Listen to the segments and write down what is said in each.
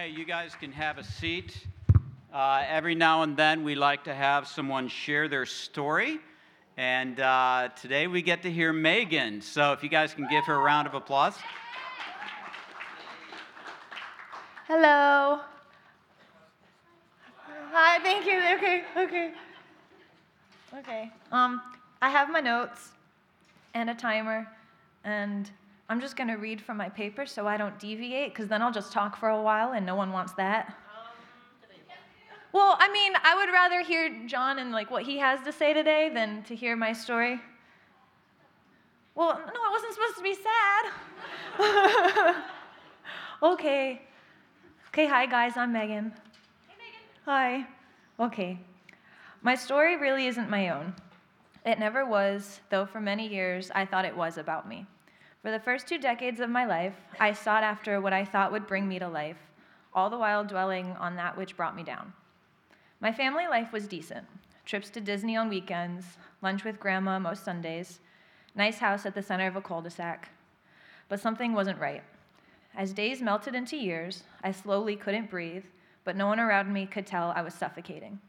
Hey, you guys can have a seat. Uh, every now and then, we like to have someone share their story. And uh, today we get to hear Megan. So if you guys can give her a round of applause. Hello. Hi, thank you. Okay, okay. Okay. Um, I have my notes and a timer, and I'm just going to read from my paper so I don't deviate, because then I'll just talk for a while, and no one wants that. Well, I mean, I would rather hear John and like what he has to say today than to hear my story. Well, no, it wasn't supposed to be sad. okay. Okay, hi guys, I'm Megan. Hey, Megan. Hi. Okay. My story really isn't my own. It never was, though for many years I thought it was about me. For the first two decades of my life, I sought after what I thought would bring me to life, all the while dwelling on that which brought me down. My family life was decent trips to Disney on weekends, lunch with grandma most Sundays, nice house at the center of a cul de sac. But something wasn't right. As days melted into years, I slowly couldn't breathe, but no one around me could tell I was suffocating.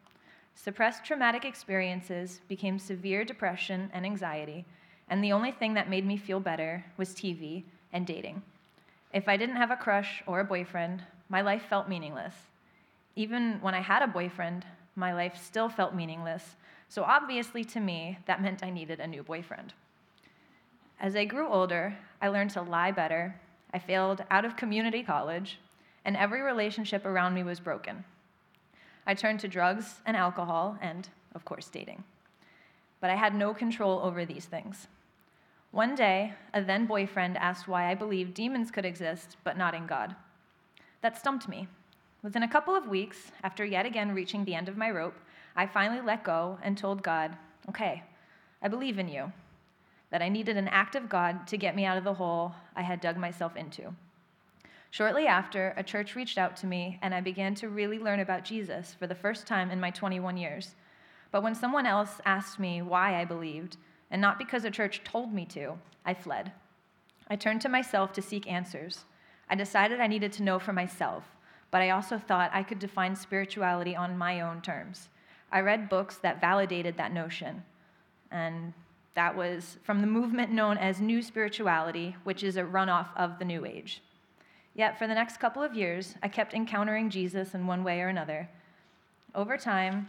Suppressed traumatic experiences became severe depression and anxiety, and the only thing that made me feel better was TV and dating. If I didn't have a crush or a boyfriend, my life felt meaningless. Even when I had a boyfriend, my life still felt meaningless. So obviously, to me, that meant I needed a new boyfriend. As I grew older, I learned to lie better. I failed out of community college, and every relationship around me was broken. I turned to drugs and alcohol, and, of course, dating. But I had no control over these things. One day, a then boyfriend asked why I believed demons could exist, but not in God. That stumped me, Within a couple of weeks, after yet again reaching the end of my rope, I finally let go and told God, okay, I believe in you, that I needed an act of God to get me out of the hole I had dug myself into. Shortly after, a church reached out to me, and I began to really learn about Jesus for the first time in my 21 years. But when someone else asked me why I believed, and not because a church told me to, I fled. I turned to myself to seek answers. I decided I needed to know for myself but I also thought I could define spirituality on my own terms. I read books that validated that notion, and that was from the movement known as New Spirituality, which is a runoff of the New Age. Yet, for the next couple of years, I kept encountering Jesus in one way or another. Over time,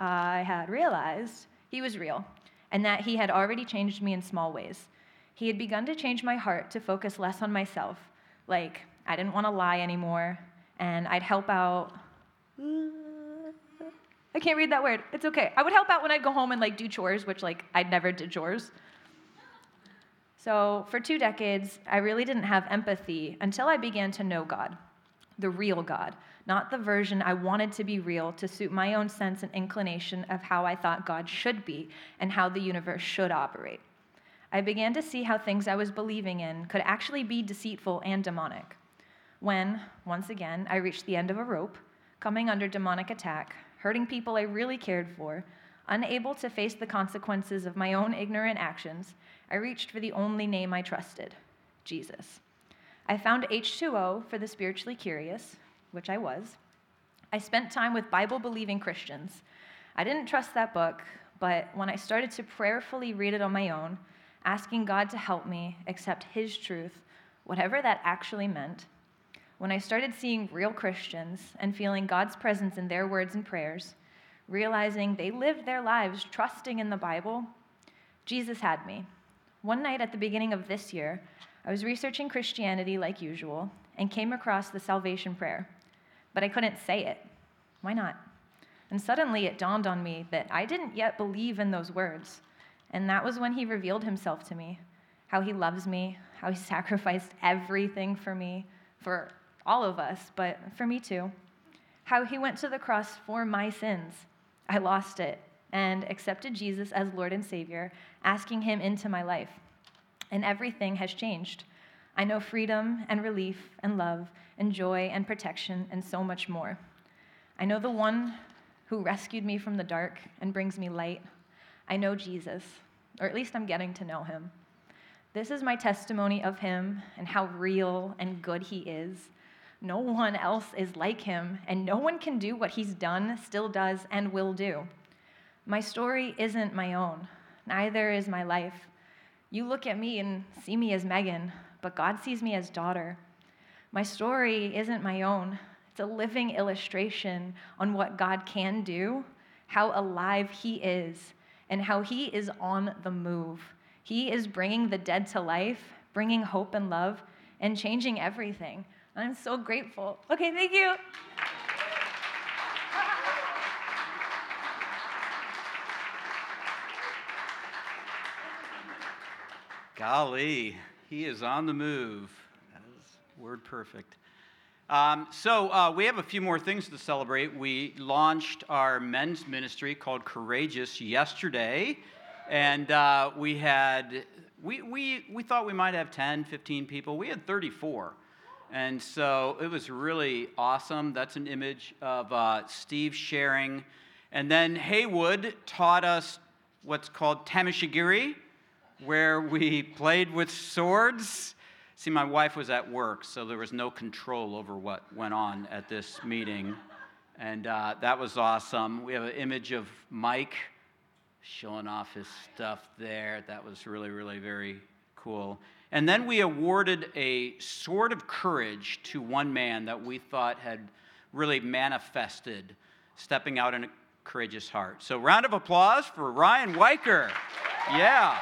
I had realized he was real and that he had already changed me in small ways. He had begun to change my heart to focus less on myself, like I didn't want to lie anymore, and I'd help out. I can't read that word. It's okay. I would help out when I'd go home and like do chores, which like I'd never did chores. So for two decades, I really didn't have empathy until I began to know God, the real God, not the version I wanted to be real to suit my own sense and inclination of how I thought God should be and how the universe should operate. I began to see how things I was believing in could actually be deceitful and demonic when, once again, I reached the end of a rope, coming under demonic attack, hurting people I really cared for, unable to face the consequences of my own ignorant actions, I reached for the only name I trusted Jesus. I found H2O for the spiritually curious, which I was. I spent time with Bible believing Christians. I didn't trust that book, but when I started to prayerfully read it on my own, asking God to help me accept His truth, whatever that actually meant, when I started seeing real Christians and feeling God's presence in their words and prayers, realizing they lived their lives trusting in the Bible, Jesus had me. One night at the beginning of this year, I was researching Christianity like usual and came across the salvation prayer, but I couldn't say it. Why not? And suddenly it dawned on me that I didn't yet believe in those words. And that was when he revealed himself to me how he loves me, how he sacrificed everything for me, for all of us, but for me too. How he went to the cross for my sins. I lost it and accepted Jesus as Lord and Savior, asking him into my life. And everything has changed. I know freedom and relief and love and joy and protection and so much more. I know the one who rescued me from the dark and brings me light. I know Jesus, or at least I'm getting to know him. This is my testimony of him and how real and good he is. No one else is like him, and no one can do what he's done, still does, and will do. My story isn't my own, neither is my life. You look at me and see me as Megan, but God sees me as daughter. My story isn't my own, it's a living illustration on what God can do, how alive He is, and how He is on the move. He is bringing the dead to life, bringing hope and love, and changing everything. I'm so grateful. Okay, thank you. Golly, he is on the move. That is word perfect. Um, so, uh, we have a few more things to celebrate. We launched our men's ministry called Courageous yesterday, and uh, we had, we, we, we thought we might have 10, 15 people. We had 34. And so it was really awesome. That's an image of uh, Steve sharing. And then Haywood taught us what's called Tameshigiri, where we played with swords. See, my wife was at work, so there was no control over what went on at this meeting. And uh, that was awesome. We have an image of Mike showing off his stuff there. That was really, really very cool. And then we awarded a sword of courage to one man that we thought had really manifested stepping out in a courageous heart. So, round of applause for Ryan Weicker. Yeah.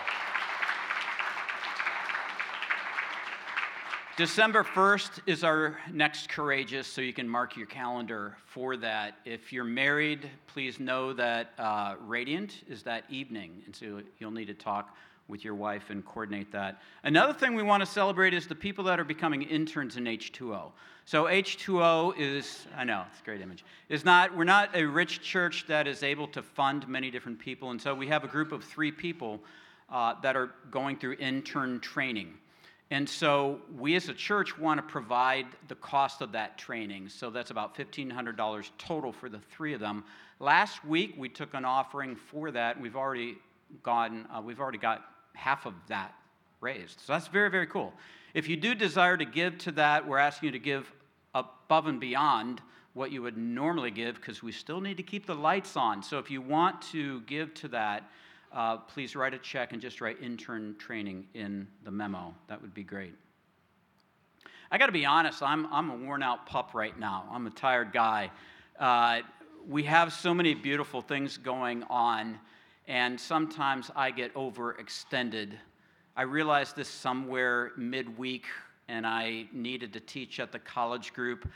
December 1st is our next Courageous, so you can mark your calendar for that. If you're married, please know that uh, Radiant is that evening, and so you'll need to talk with your wife and coordinate that. Another thing we want to celebrate is the people that are becoming interns in H2O. So H2O is, I know, it's a great image. Is not, we're not a rich church that is able to fund many different people, and so we have a group of three people uh, that are going through intern training. And so we as a church want to provide the cost of that training. So that's about $1,500 total for the three of them. Last week we took an offering for that. We've already gotten, uh, we've already got half of that raised. So that's very, very cool. If you do desire to give to that, we're asking you to give above and beyond what you would normally give because we still need to keep the lights on. So if you want to give to that, uh, please write a check and just write intern training in the memo. That would be great. I got to be honest, I'm, I'm a worn out pup right now. I'm a tired guy. Uh, we have so many beautiful things going on and sometimes I get overextended. I realized this somewhere midweek, and I needed to teach at the college group.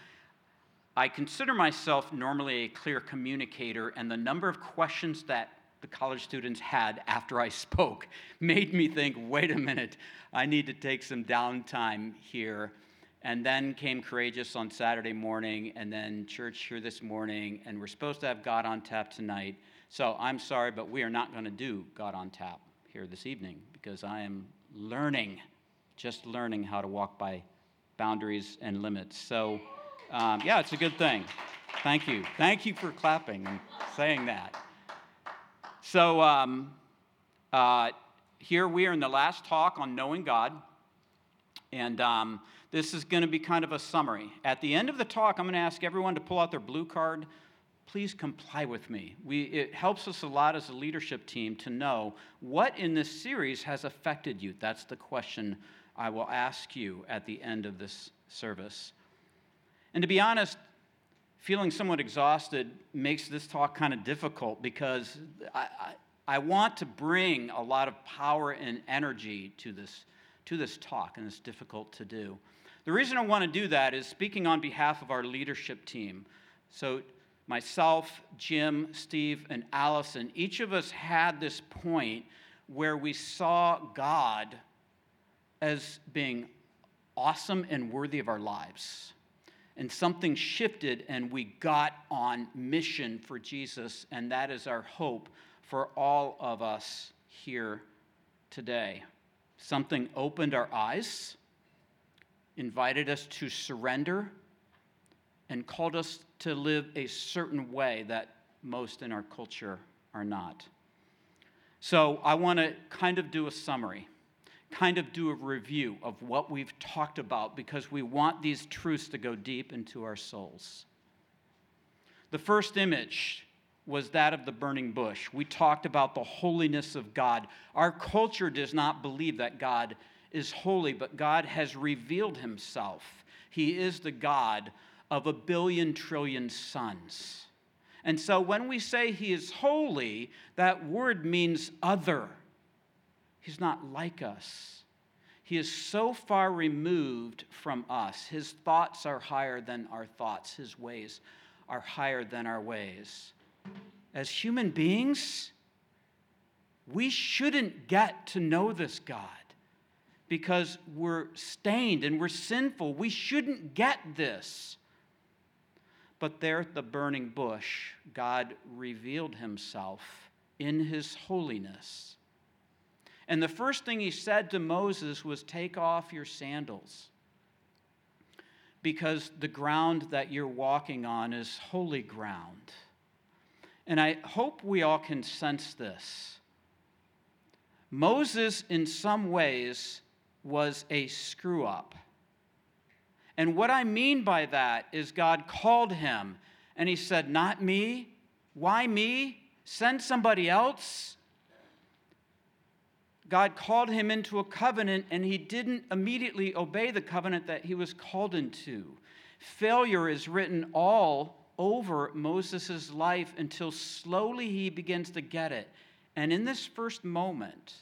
I consider myself normally a clear communicator, and the number of questions that the college students had after I spoke made me think wait a minute, I need to take some downtime here. And then came Courageous on Saturday morning, and then church here this morning, and we're supposed to have God on tap tonight. So I'm sorry, but we are not going to do God on Tap here this evening because I am learning, just learning how to walk by boundaries and limits. So, um, yeah, it's a good thing. Thank you. Thank you for clapping and saying that. So, um, uh, here we are in the last talk on knowing God. And um, this is going to be kind of a summary. At the end of the talk, I'm going to ask everyone to pull out their blue card please comply with me. We, it helps us a lot as a leadership team to know what in this series has affected you. That's the question I will ask you at the end of this service. And to be honest, feeling somewhat exhausted makes this talk kind of difficult because I, I, I want to bring a lot of power and energy to this, to this talk, and it's difficult to do. The reason I want to do that is speaking on behalf of our leadership team. So, myself, Jim, Steve, and Allison, each of us had this point where we saw God as being awesome and worthy of our lives. And something shifted, and we got on mission for Jesus, and that is our hope for all of us here today. Something opened our eyes, invited us to surrender, and called us to live a certain way that most in our culture are not. So I want to kind of do a summary. Kind of do a review of what we've talked about because we want these truths to go deep into our souls. The first image was that of the burning bush. We talked about the holiness of God. Our culture does not believe that God is holy, but God has revealed himself. He is the God of a billion trillion suns. And so when we say he is holy, that word means other. He's not like us. He is so far removed from us. His thoughts are higher than our thoughts, his ways are higher than our ways. As human beings, we shouldn't get to know this God because we're stained and we're sinful. We shouldn't get this. But there at the burning bush, God revealed himself in his holiness. And the first thing he said to Moses was, Take off your sandals because the ground that you're walking on is holy ground. And I hope we all can sense this. Moses, in some ways, was a screw up. And what I mean by that is God called him and he said, Not me. Why me? Send somebody else. God called him into a covenant and he didn't immediately obey the covenant that he was called into. Failure is written all over Moses' life until slowly he begins to get it. And in this first moment,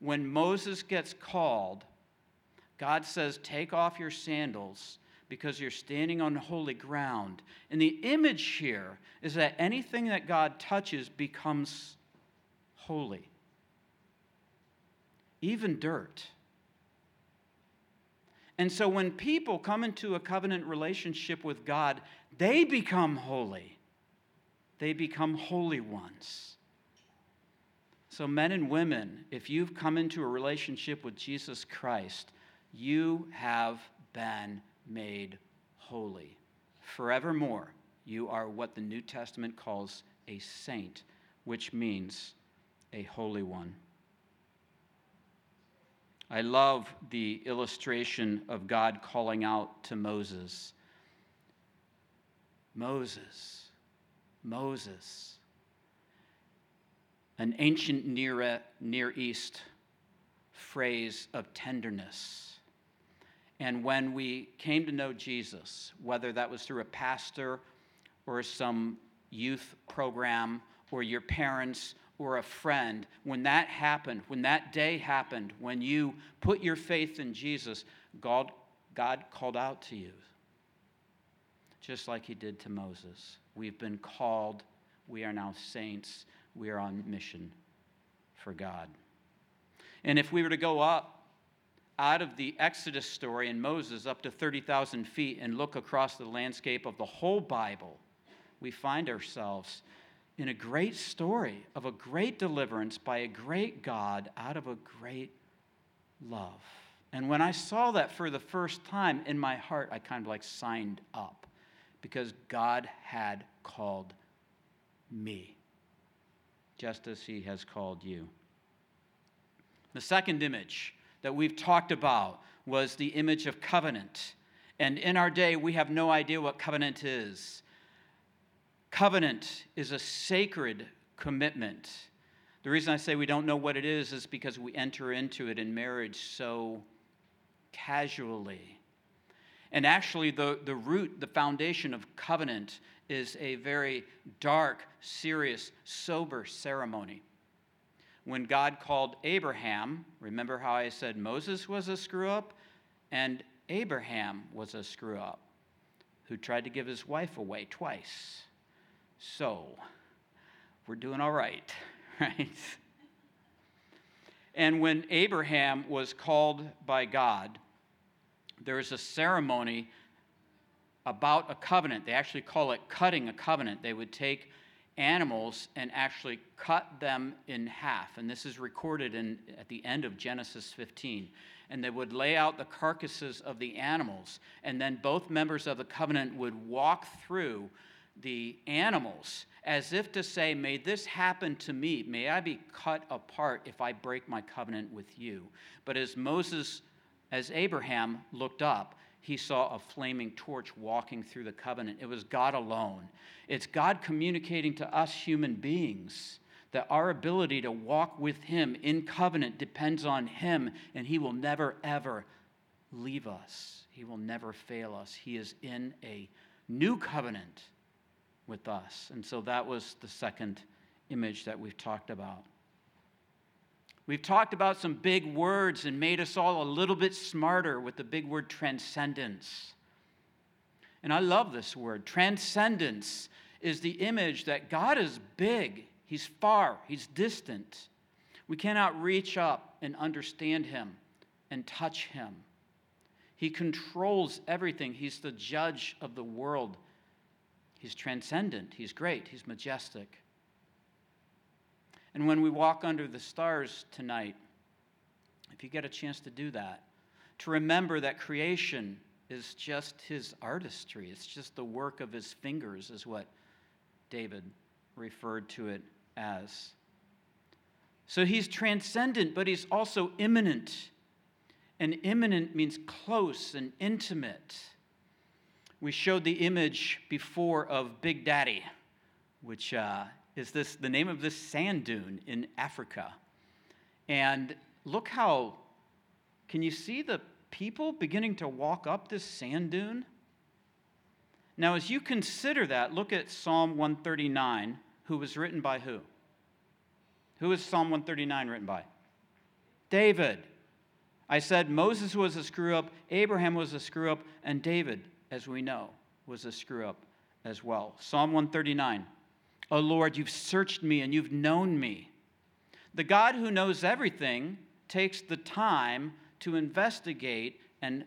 when Moses gets called, God says, Take off your sandals because you're standing on holy ground. And the image here is that anything that God touches becomes holy even dirt. And so when people come into a covenant relationship with God, they become holy. They become holy ones. So, men and women, if you've come into a relationship with Jesus Christ, you have been made holy. Forevermore, you are what the New Testament calls a saint, which means a holy one. I love the illustration of God calling out to Moses Moses, Moses. An ancient Near, Near East phrase of tenderness. And when we came to know Jesus, whether that was through a pastor or some youth program or your parents or a friend, when that happened, when that day happened, when you put your faith in Jesus, God, God called out to you, just like He did to Moses. We've been called, we are now saints, we are on mission for God. And if we were to go up out of the Exodus story and Moses up to 30,000 feet and look across the landscape of the whole Bible, we find ourselves in a great story of a great deliverance by a great God out of a great love. And when I saw that for the first time in my heart, I kind of like signed up because God had called me, just as He has called you. The second image that we've talked about was the image of covenant. And in our day, we have no idea what covenant is. Covenant is a sacred commitment. The reason I say we don't know what it is is because we enter into it in marriage so casually. And actually, the, the root, the foundation of covenant is a very dark, serious, sober ceremony. When God called Abraham, remember how I said Moses was a screw up? And Abraham was a screw up who tried to give his wife away twice. So, we're doing all right, right? And when Abraham was called by God, there is a ceremony about a covenant. They actually call it cutting a covenant. They would take animals and actually cut them in half. And this is recorded in, at the end of Genesis 15. And they would lay out the carcasses of the animals. And then both members of the covenant would walk through the animals as if to say, May this happen to me. May I be cut apart if I break my covenant with you. But as Moses, as Abraham looked up, he saw a flaming torch walking through the covenant. It was God alone. It's God communicating to us human beings that our ability to walk with Him in covenant depends on Him, and He will never, ever leave us. He will never fail us. He is in a new covenant with us. And so that was the second image that we've talked about. We've talked about some big words and made us all a little bit smarter with the big word transcendence. And I love this word. Transcendence is the image that God is big, He's far, He's distant. We cannot reach up and understand Him and touch Him. He controls everything, He's the judge of the world. He's transcendent, He's great, He's majestic. And when we walk under the stars tonight, if you get a chance to do that, to remember that creation is just His artistry, it's just the work of His fingers, is what David referred to it as. So He's transcendent, but He's also immanent. And immanent means close and intimate. We showed the image before of Big Daddy, which uh, is this the name of this sand dune in Africa. And look how can you see the people beginning to walk up this sand dune? Now, as you consider that, look at Psalm 139, who was written by who? Who is Psalm 139 written by? David. I said Moses was a screw up, Abraham was a screw up, and David as we know, was a screw up as well. Psalm 139 Oh Lord, you've searched me and you've known me. The God who knows everything takes the time to investigate and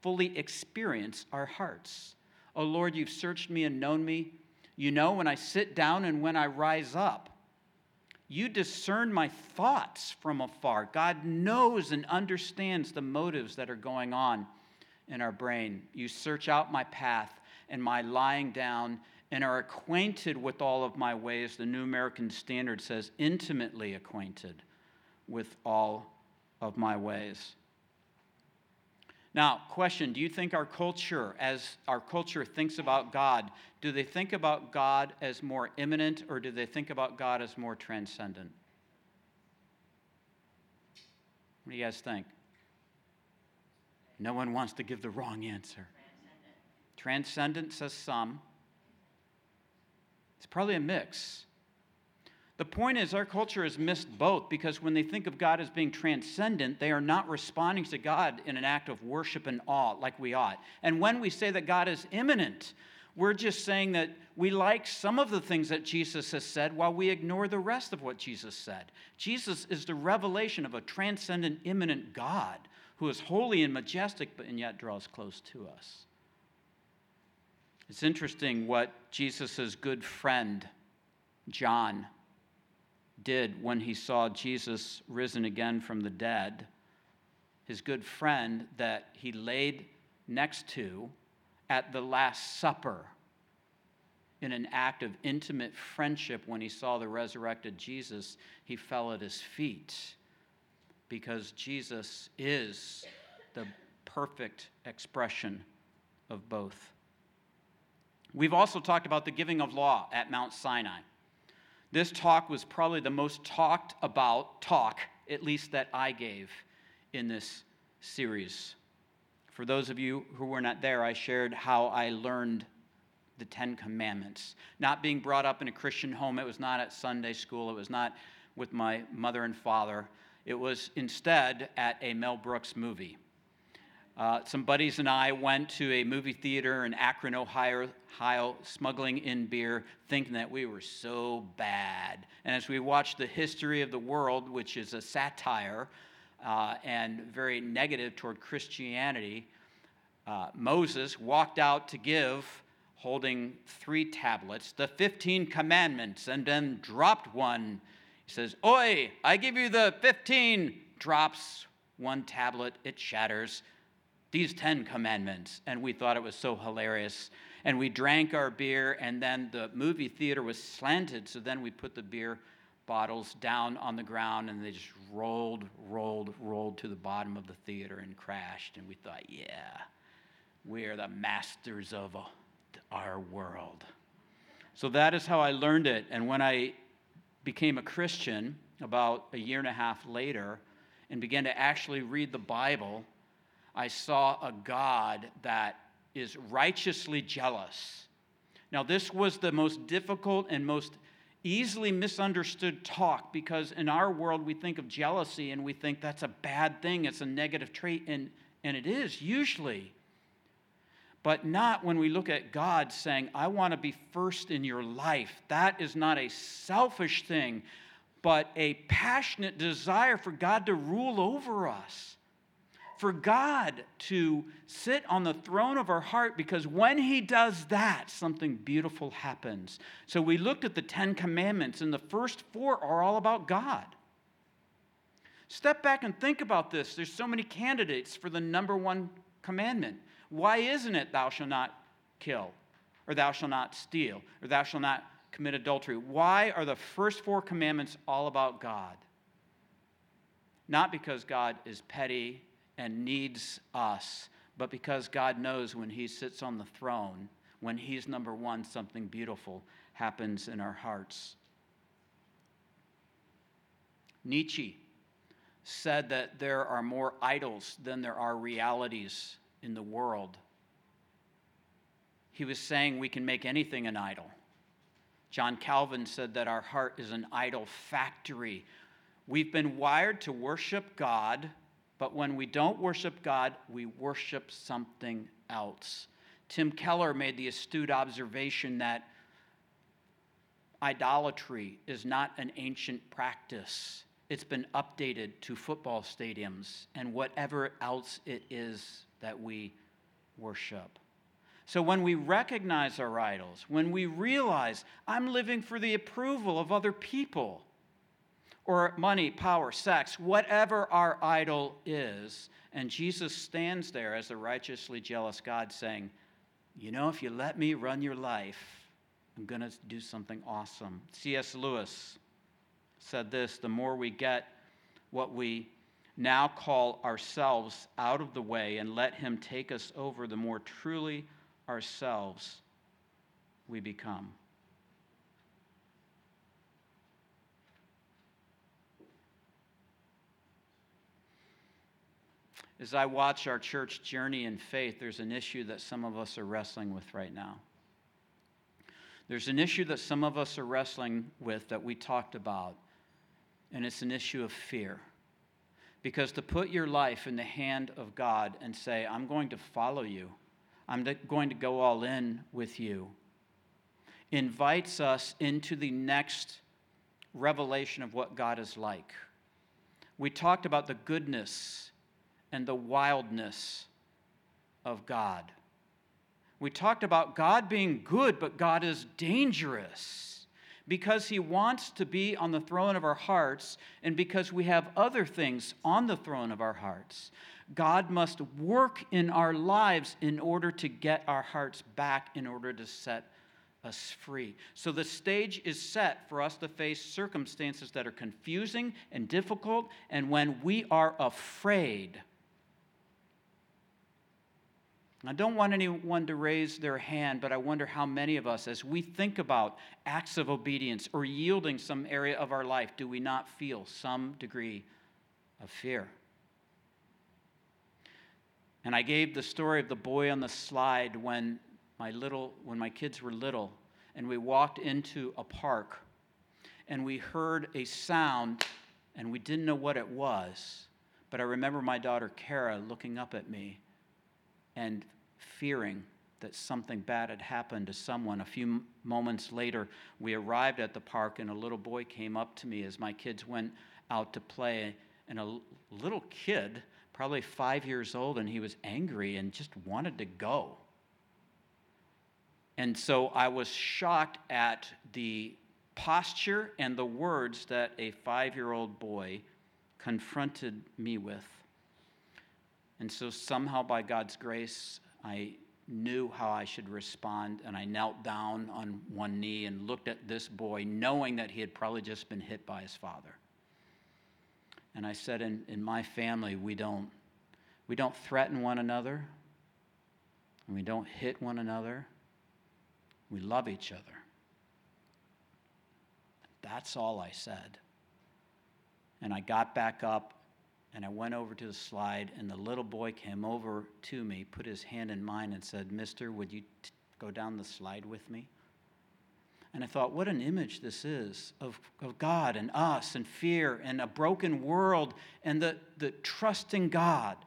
fully experience our hearts. Oh Lord, you've searched me and known me. You know when I sit down and when I rise up. You discern my thoughts from afar. God knows and understands the motives that are going on in our brain. You search out my path and my lying down and are acquainted with all of my ways. The New American Standard says, intimately acquainted with all of my ways. Now, question Do you think our culture, as our culture thinks about God, do they think about God as more immanent or do they think about God as more transcendent? What do you guys think? No one wants to give the wrong answer. Transcendent, Transcendent says some. It's probably a mix. The point is, our culture has missed both because when they think of God as being transcendent, they are not responding to God in an act of worship and awe like we ought. And when we say that God is immanent, we're just saying that we like some of the things that Jesus has said while we ignore the rest of what Jesus said. Jesus is the revelation of a transcendent, immanent God who is holy and majestic, but and yet draws close to us. It's interesting what Jesus' good friend, John, did when he saw Jesus risen again from the dead. His good friend that he laid next to at the Last Supper in an act of intimate friendship when he saw the resurrected Jesus, he fell at his feet because Jesus is the perfect expression of both. We've also talked about the giving of law at Mount Sinai. This talk was probably the most talked about talk, at least that I gave in this series. For those of you who were not there, I shared how I learned the Ten Commandments. Not being brought up in a Christian home, it was not at Sunday school, it was not with my mother and father. It was instead at a Mel Brooks movie. Uh, some buddies and I went to a movie theater in Akron, Ohio, Ohio, smuggling in beer, thinking that we were so bad. And as we watched the history of the world, which is a satire uh, and very negative toward Christianity, uh, Moses walked out to give, holding three tablets, the 15 commandments, and then dropped one says, Oi, I give you the 15, drops one tablet, it shatters. These 10 commandments. And we thought it was so hilarious. And we drank our beer, and then the movie theater was slanted, so then we put the beer bottles down on the ground and they just rolled, rolled, rolled to the bottom of the theater and crashed. And we thought, yeah, we are the masters of uh, our world. So that is how I learned it. And when I became a Christian about a year and a half later and began to actually read the Bible, I saw a God that is righteously jealous. Now, this was the most difficult and most easily misunderstood talk because in our world we think of jealousy and we think that's a bad thing, it's a negative trait, and, and it is usually. But not when we look at God saying, I want to be first in your life. That is not a selfish thing, but a passionate desire for God to rule over us for God to sit on the throne of our heart because when He does that, something beautiful happens. So we looked at the Ten Commandments, and the first four are all about God. Step back and think about this. There's so many candidates for the number one commandment. Why isn't it, thou shalt not kill, or thou shalt not steal, or thou shalt not commit adultery? Why are the first four commandments all about God? Not because God is petty and needs us, but because God knows when He sits on the throne, when He's number one, something beautiful happens in our hearts. Nietzsche said that there are more idols than there are realities in the world. He was saying we can make anything an idol. John Calvin said that our heart is an idol factory. We've been wired to worship God but when we don't worship God, we worship something else. Tim Keller made the astute observation that idolatry is not an ancient practice. It's been updated to football stadiums and whatever else it is that we worship. So when we recognize our idols, when we realize I'm living for the approval of other people, or money, power, sex, whatever our idol is. And Jesus stands there as a righteously jealous God saying, You know, if you let me run your life, I'm going to do something awesome. C.S. Lewis said this the more we get what we now call ourselves out of the way and let Him take us over, the more truly ourselves we become. As I watch our church journey in faith, there's an issue that some of us are wrestling with right now. There's an issue that some of us are wrestling with that we talked about, and it's an issue of fear. Because to put your life in the hand of God and say, I'm going to follow you, I'm going to go all in with you, invites us into the next revelation of what God is like. We talked about the goodness and the wildness of God. We talked about God being good, but God is dangerous because He wants to be on the throne of our hearts and because we have other things on the throne of our hearts. God must work in our lives in order to get our hearts back, in order to set us free. So the stage is set for us to face circumstances that are confusing and difficult, and when we are afraid, I don't want anyone to raise their hand, but I wonder how many of us, as we think about acts of obedience or yielding some area of our life, do we not feel some degree of fear? And I gave the story of the boy on the slide when my little when my kids were little and we walked into a park and we heard a sound and we didn't know what it was. But I remember my daughter Kara looking up at me and fearing that something bad had happened to someone. A few moments later, we arrived at the park, and a little boy came up to me as my kids went out to play. And a little kid, probably five years old, and he was angry and just wanted to go. And so I was shocked at the posture and the words that a five year old boy confronted me with. And so, somehow, by God's grace, I knew how I should respond, and I knelt down on one knee and looked at this boy, knowing that he had probably just been hit by his father. And I said, In, in my family, we don't, we don't threaten one another, and we don't hit one another. We love each other. That's all I said. And I got back up and I went over to the slide, and the little boy came over to me, put his hand in mine, and said, Mister, would you t- go down the slide with me? And I thought, what an image this is of, of God and us and fear and a broken world and the, the trusting God.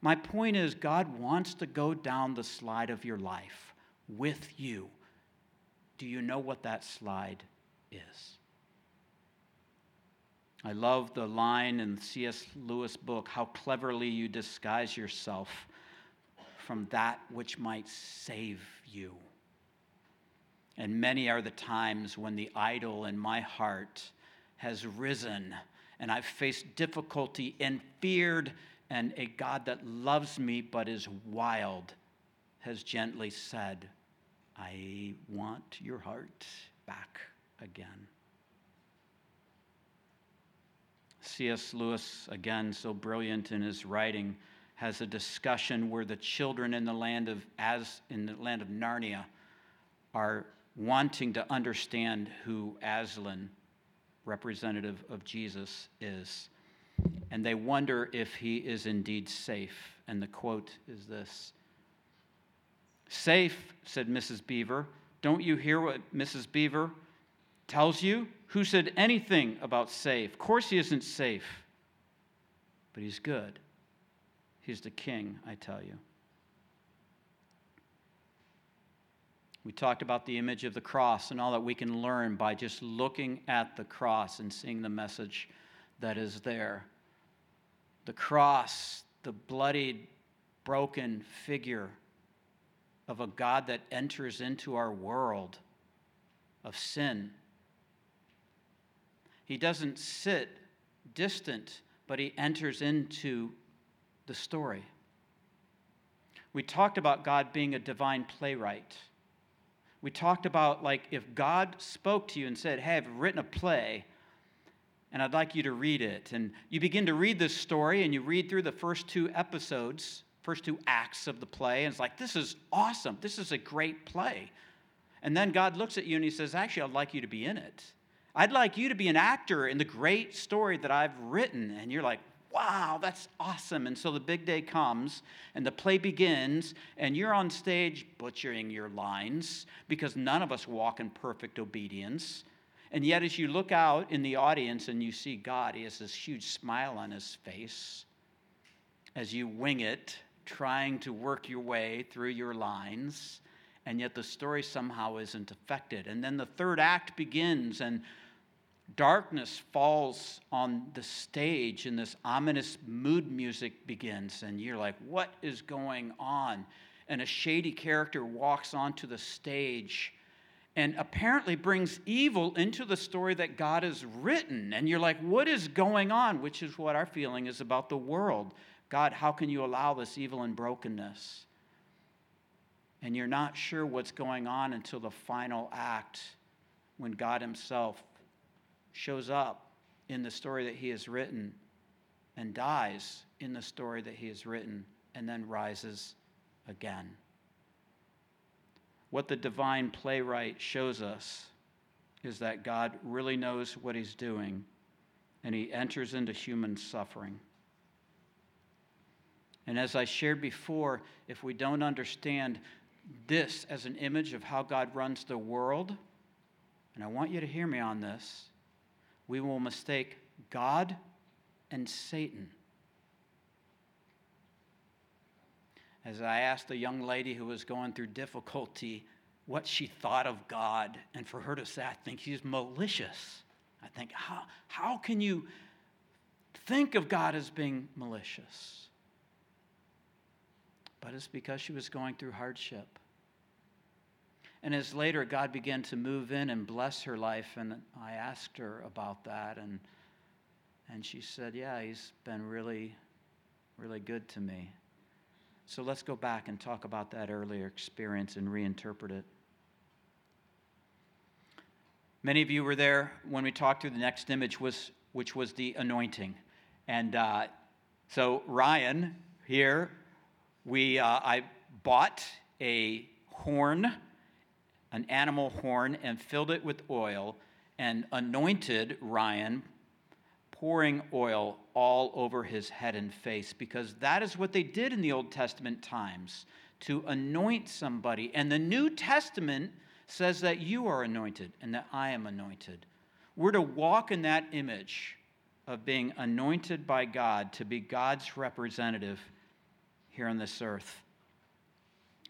My point is, God wants to go down the slide of your life with you. Do you know what that slide is? I love the line in C.S. Lewis' book, How Cleverly You Disguise Yourself from That Which Might Save You. And many are the times when the idol in my heart has risen and I've faced difficulty and feared, and a God that loves me but is wild has gently said, I want your heart back again. C.S. Lewis, again, so brilliant in his writing, has a discussion where the children in the land of as in the land of Narnia are wanting to understand who Aslan, representative of Jesus, is. And they wonder if he is indeed safe. And the quote is this Safe, said Mrs. Beaver. Don't you hear what Mrs. Beaver tells you? Who said anything about safe? Of course, he isn't safe, but he's good. He's the king, I tell you. We talked about the image of the cross and all that we can learn by just looking at the cross and seeing the message that is there. The cross, the bloodied, broken figure of a God that enters into our world of sin he doesn't sit distant, but he enters into the story. We talked about God being a divine playwright. We talked about, like, if God spoke to you and said, Hey, I've written a play, and I'd like you to read it. And you begin to read this story, and you read through the first two episodes, first two acts of the play, and it's like, This is awesome. This is a great play. And then God looks at you and he says, Actually, I'd like you to be in it. I'd like you to be an actor in the great story that I've written. And you're like, wow, that's awesome. And so the big day comes and the play begins, and you're on stage butchering your lines because none of us walk in perfect obedience. And yet, as you look out in the audience and you see God, He has this huge smile on His face as you wing it, trying to work your way through your lines. And yet, the story somehow isn't affected. And then the third act begins, and darkness falls on the stage and this ominous mood music begins and you're like what is going on? And a shady character walks onto the stage and apparently brings evil into the story that God has written. And you're like what is going on? Which is what our feeling is about the world. God how can you allow this evil and brokenness? And you're not sure what's going on until the final act when God himself shows up in the story that he has written and dies in the story that he has written and then rises again. What the divine playwright shows us is that God really knows what he's doing and he enters into human suffering. And as I shared before, if we don't understand this as an image of how God runs the world, and I want you to hear me on this, we will mistake God and Satan. As I asked a young lady who was going through difficulty what she thought of God, and for her to say, I think he's malicious. I think, how, how can you think of God as being malicious? But it's because she was going through hardship. And as later God began to move in and bless her life, and I asked her about that, and, and she said, Yeah, he's been really, really good to me. So let's go back and talk about that earlier experience and reinterpret it. Many of you were there when we talked through the next image, was, which was the anointing. And uh, so, Ryan, here, we, uh, I bought a horn, an animal horn, and filled it with oil and anointed Ryan, pouring oil all over his head and face, because that is what they did in the Old Testament times to anoint somebody. And the New Testament says that you are anointed and that I am anointed. We're to walk in that image of being anointed by God to be God's representative here on this earth.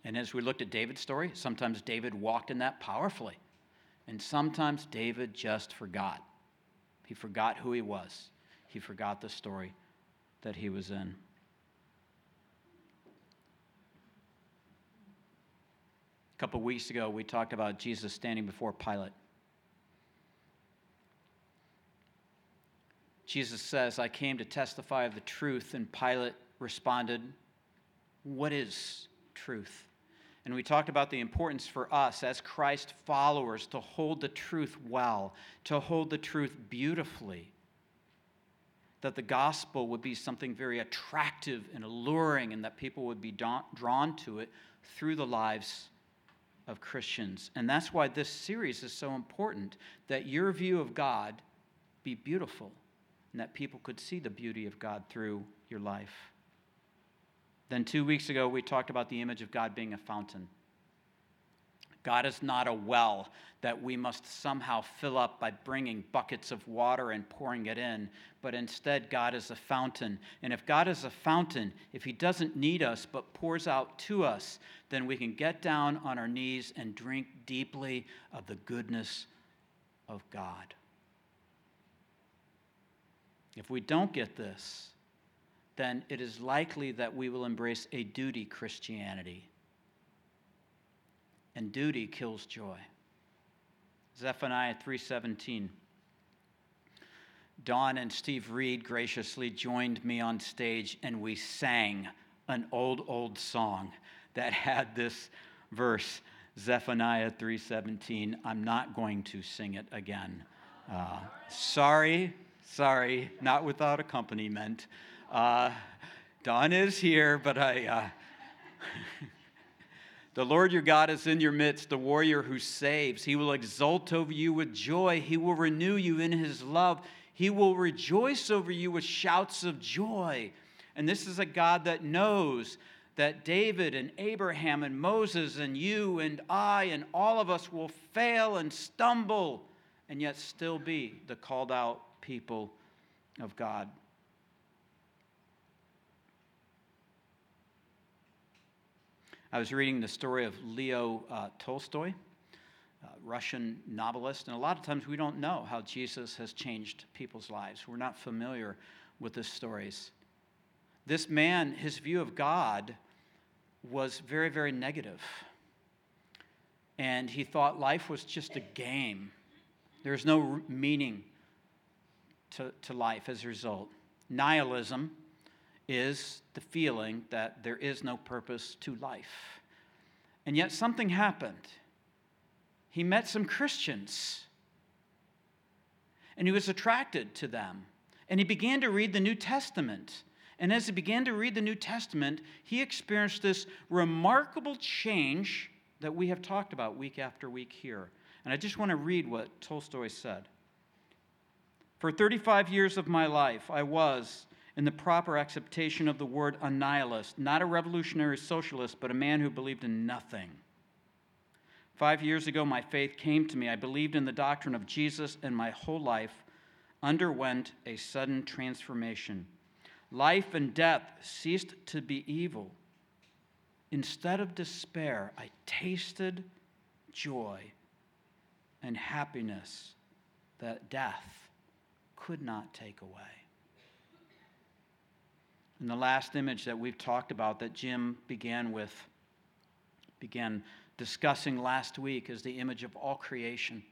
And as we looked at David's story, sometimes David walked in that powerfully, and sometimes David just forgot. He forgot who he was, he forgot the story that he was in. A couple weeks ago, we talked about Jesus standing before Pilate. Jesus says, I came to testify of the truth, and Pilate responded, What is truth? And we talked about the importance for us as Christ followers to hold the truth well, to hold the truth beautifully. That the gospel would be something very attractive and alluring, and that people would be drawn to it through the lives of Christians. And that's why this series is so important that your view of God be beautiful and that people could see the beauty of God through your life. Then, two weeks ago, we talked about the image of God being a fountain. God is not a well that we must somehow fill up by bringing buckets of water and pouring it in, but instead, God is a fountain. And if God is a fountain, if He doesn't need us but pours out to us, then we can get down on our knees and drink deeply of the goodness of God. If we don't get this, then it is likely that we will embrace a duty Christianity and duty kills joy. Zephaniah 3:17. Don and Steve Reed graciously joined me on stage and we sang an old old song that had this verse Zephaniah 3:17. I'm not going to sing it again. Uh, sorry, sorry, not without accompaniment. Uh, Don is here, but I. Uh, The Lord your God is in your midst, the warrior who saves. He will exult over you with joy. He will renew you in his love. He will rejoice over you with shouts of joy. And this is a God that knows that David and Abraham and Moses and you and I and all of us will fail and stumble and yet still be the called out people of God. I was reading the story of Leo uh, Tolstoy, Russian novelist, and a lot of times we don't know how Jesus has changed people's lives. We're not familiar with his stories. This man, his view of God was very, very negative. And he thought life was just a game. There's no meaning to, to life as a result. Nihilism is the feeling that there is no purpose to life. And yet something happened. He met some Christians, and he was attracted to them. And he began to read the New Testament. And as he began to read the New Testament, he experienced this remarkable change that we have talked about week after week here. And I just want to read what Tolstoy said. For 35 years of my life, I was in the proper acceptation of the word a nihilist, not a revolutionary socialist, but a man who believed in nothing. Five years ago, my faith came to me. I believed in the doctrine of Jesus, and my whole life underwent a sudden transformation. Life and death ceased to be evil. Instead of despair, I tasted joy and happiness that death could not take away. And the last image that we've talked about that Jim began with, began discussing last week, is the image of all creation,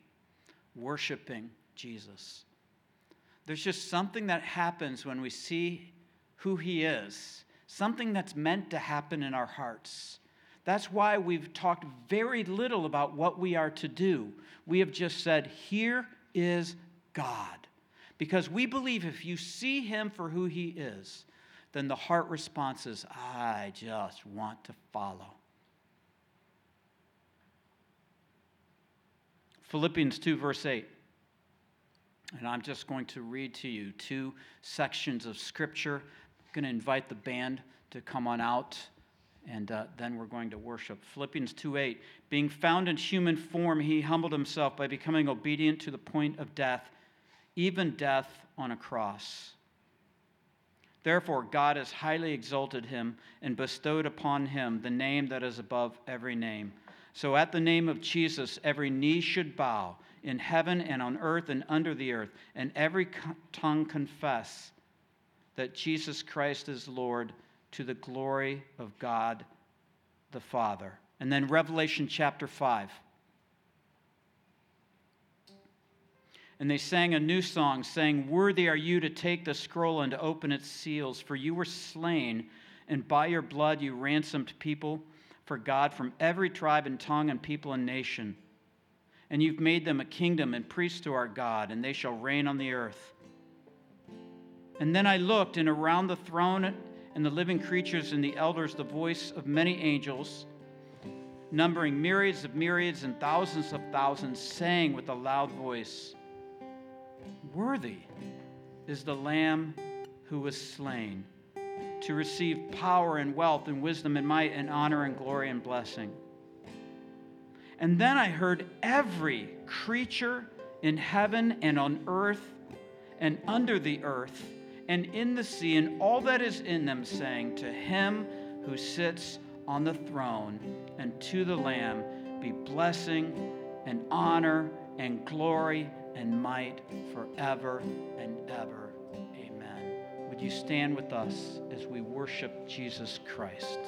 worshiping Jesus. There's just something that happens when we see who he is, something that's meant to happen in our hearts. That's why we've talked very little about what we are to do. We have just said, Here is God. Because we believe if you see Him for who He is, then the heart response is, I just want to follow. Philippians 2, verse 8. And I'm just going to read to you two sections of scripture. I'm going to invite the band to come on out, and uh, then we're going to worship. Philippians 2 8. Being found in human form, he humbled himself by becoming obedient to the point of death, even death on a cross. Therefore, God has highly exalted him and bestowed upon him the name that is above every name. So, at the name of Jesus, every knee should bow in heaven and on earth and under the earth, and every tongue confess that Jesus Christ is Lord to the glory of God the Father. And then Revelation chapter 5. And they sang a new song, saying, Worthy are you to take the scroll and to open its seals, for you were slain, and by your blood you ransomed people for God from every tribe and tongue and people and nation. And you've made them a kingdom and priests to our God, and they shall reign on the earth. And then I looked, and around the throne and the living creatures and the elders, the voice of many angels, numbering myriads of myriads and thousands of thousands, saying with a loud voice, Worthy is the Lamb who was slain to receive power and wealth and wisdom and might and honor and glory and blessing. And then I heard every creature in heaven and on earth and under the earth and in the sea and all that is in them saying, To him who sits on the throne and to the Lamb be blessing and honor and glory and might forever and ever. Amen. Would you stand with us as we worship Jesus Christ?